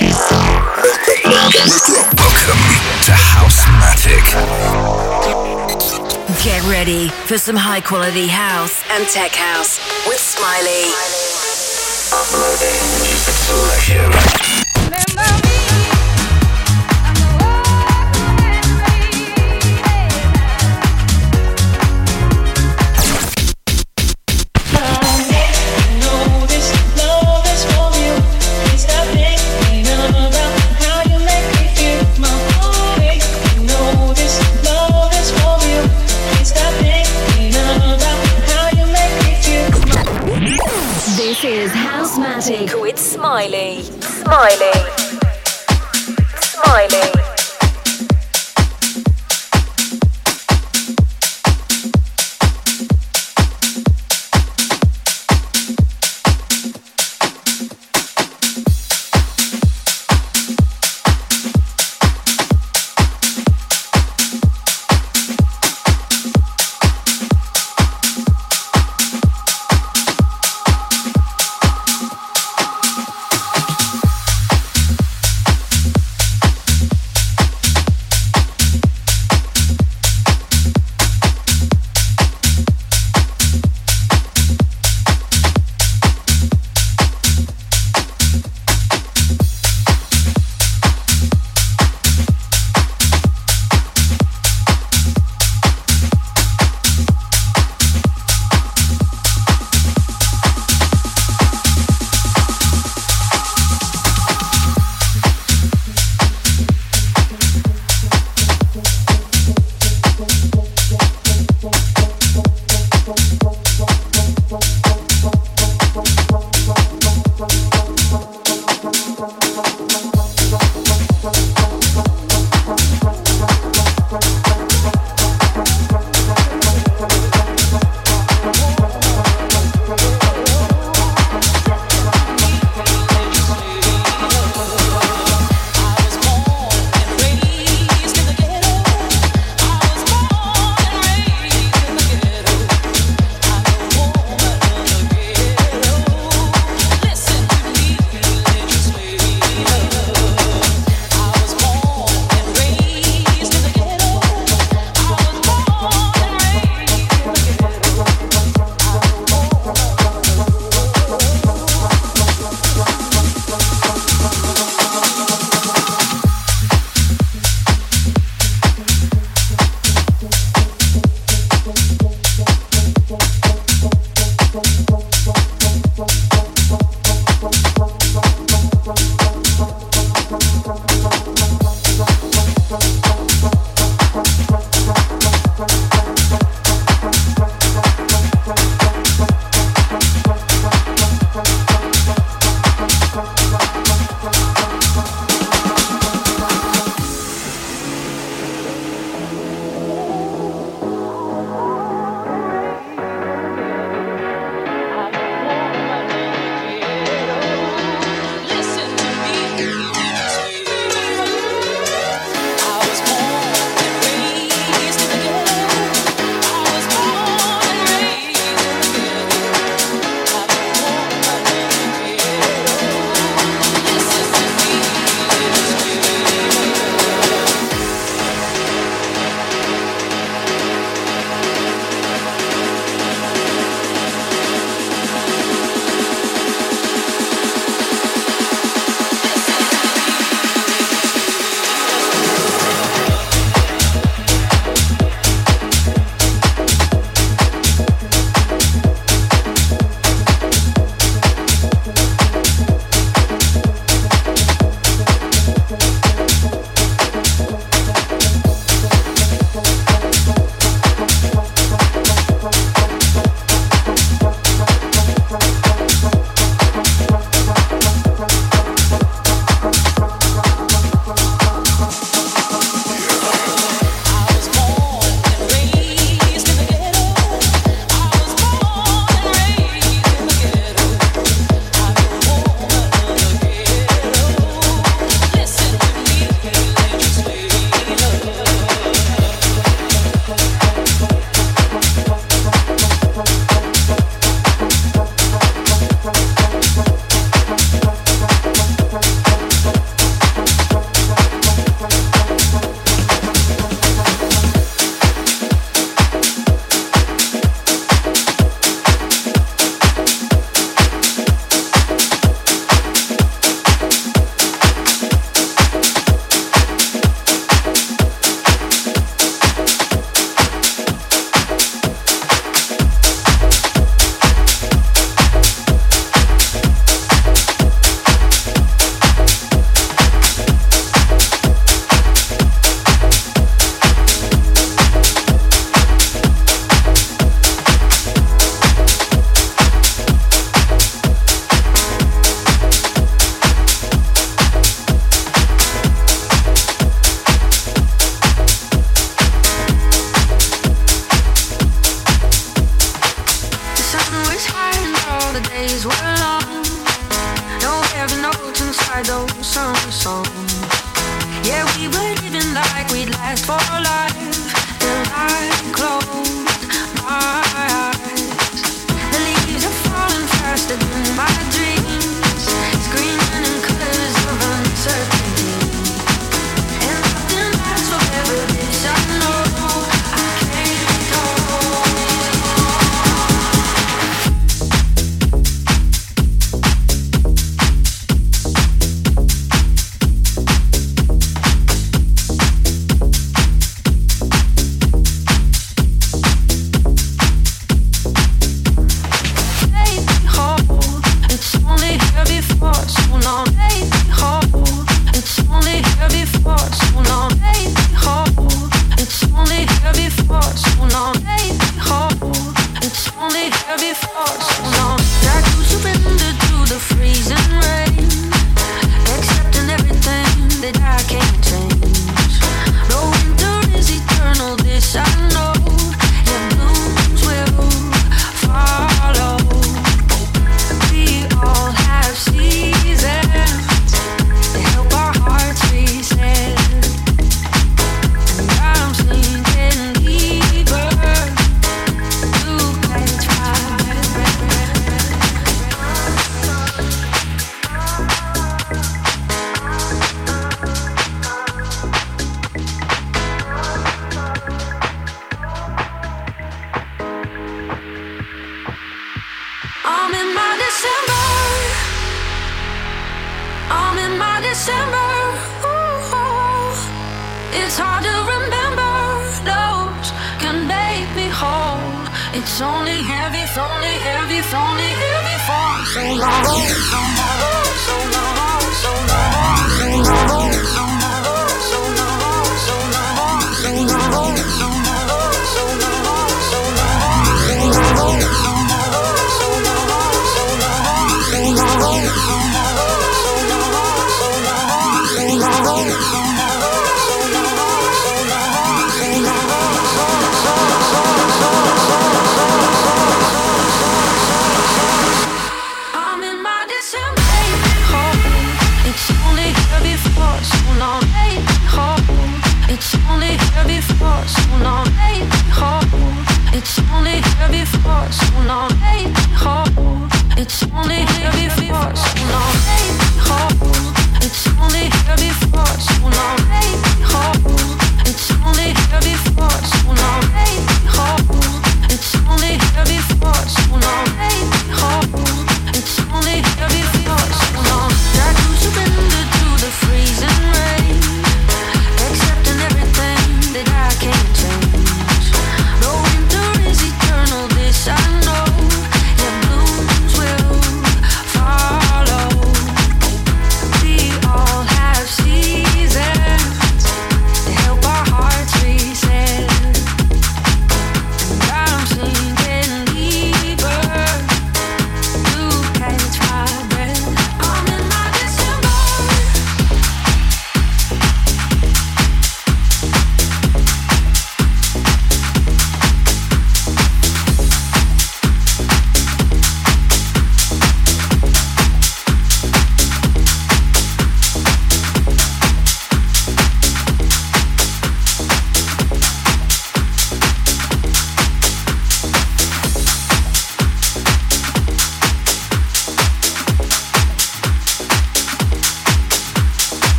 Welcome to Houzmatik. Get ready for some high quality house and tech house with Smiley. This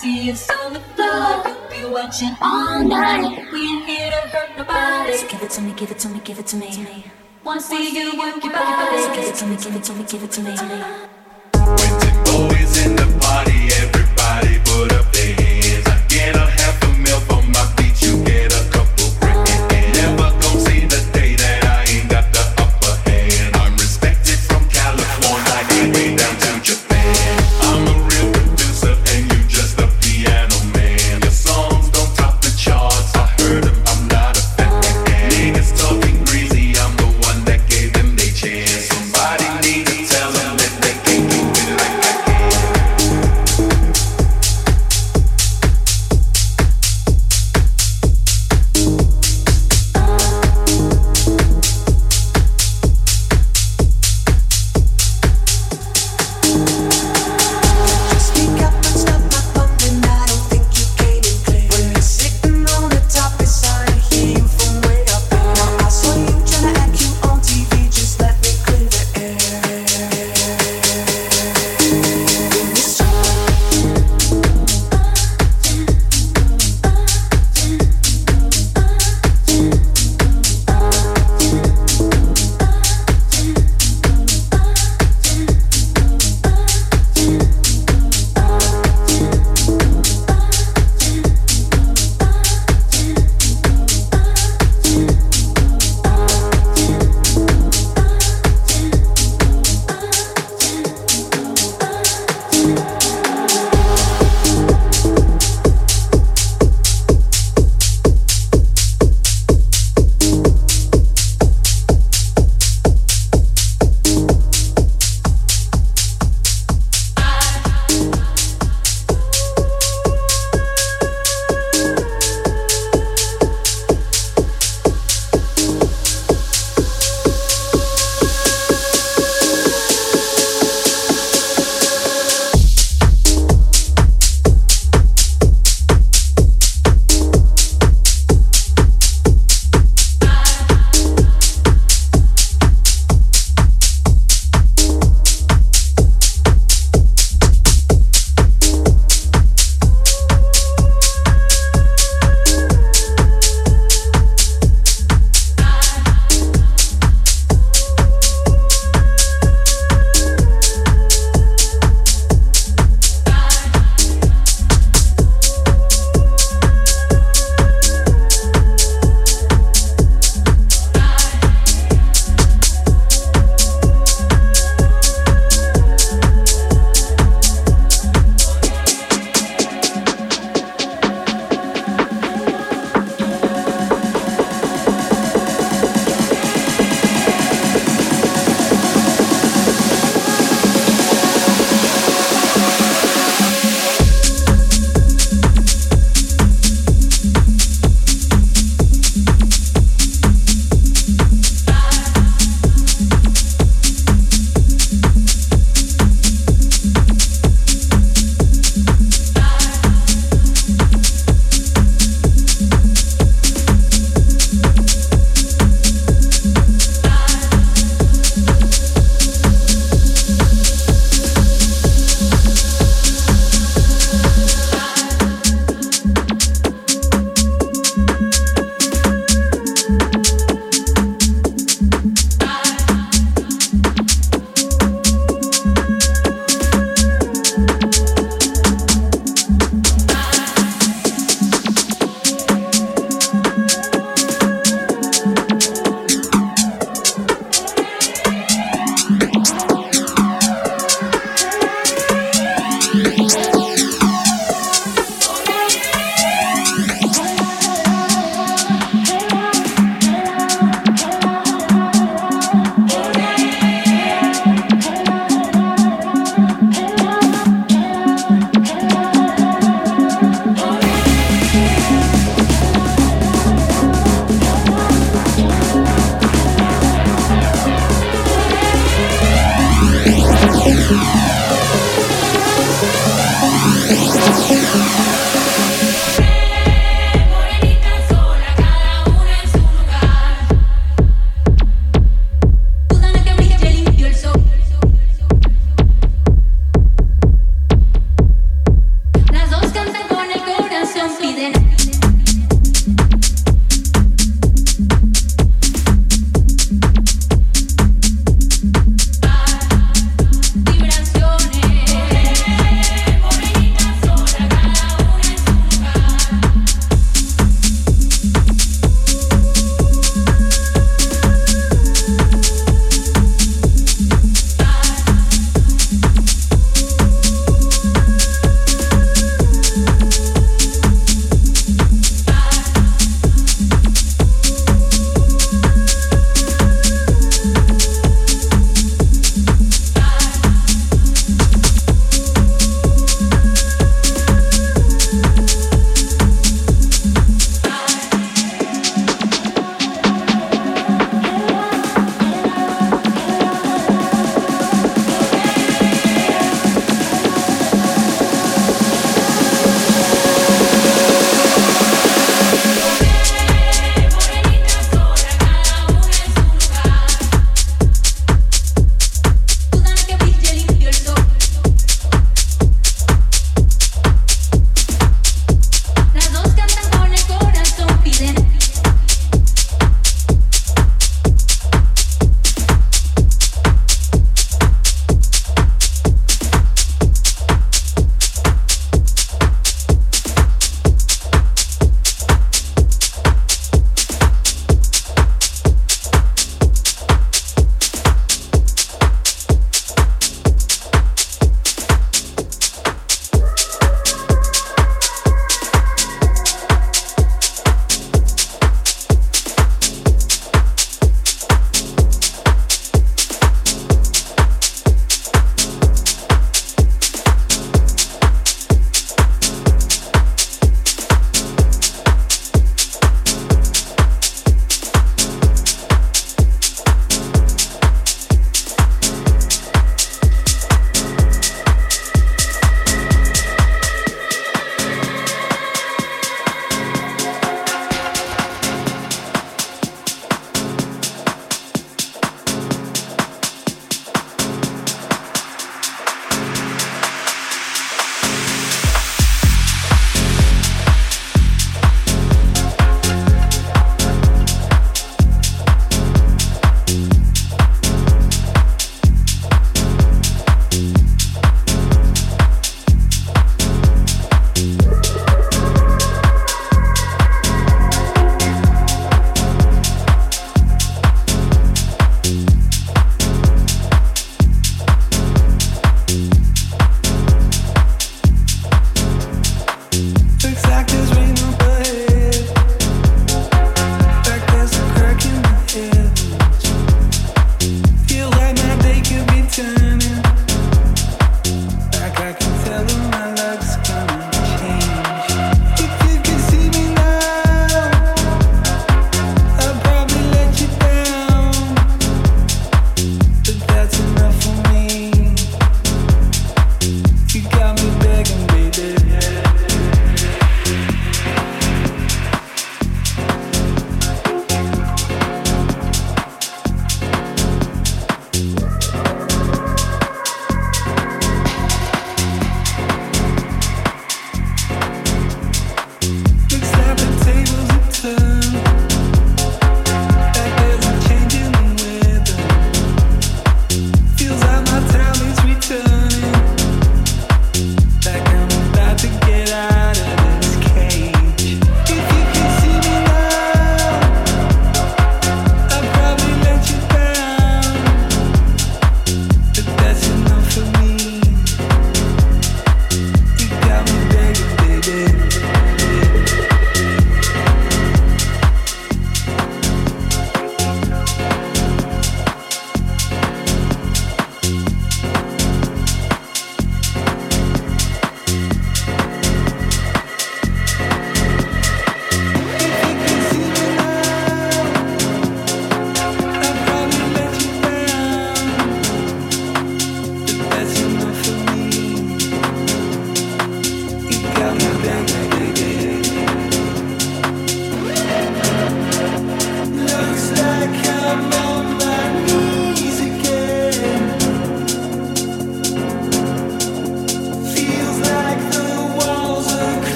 see us on the floor. Could be watching all night. We ain't here to hurt nobody. So give it to me, give it to me, give it to me. Wanna see you work your body. So give it to me, give it to me, give it to me.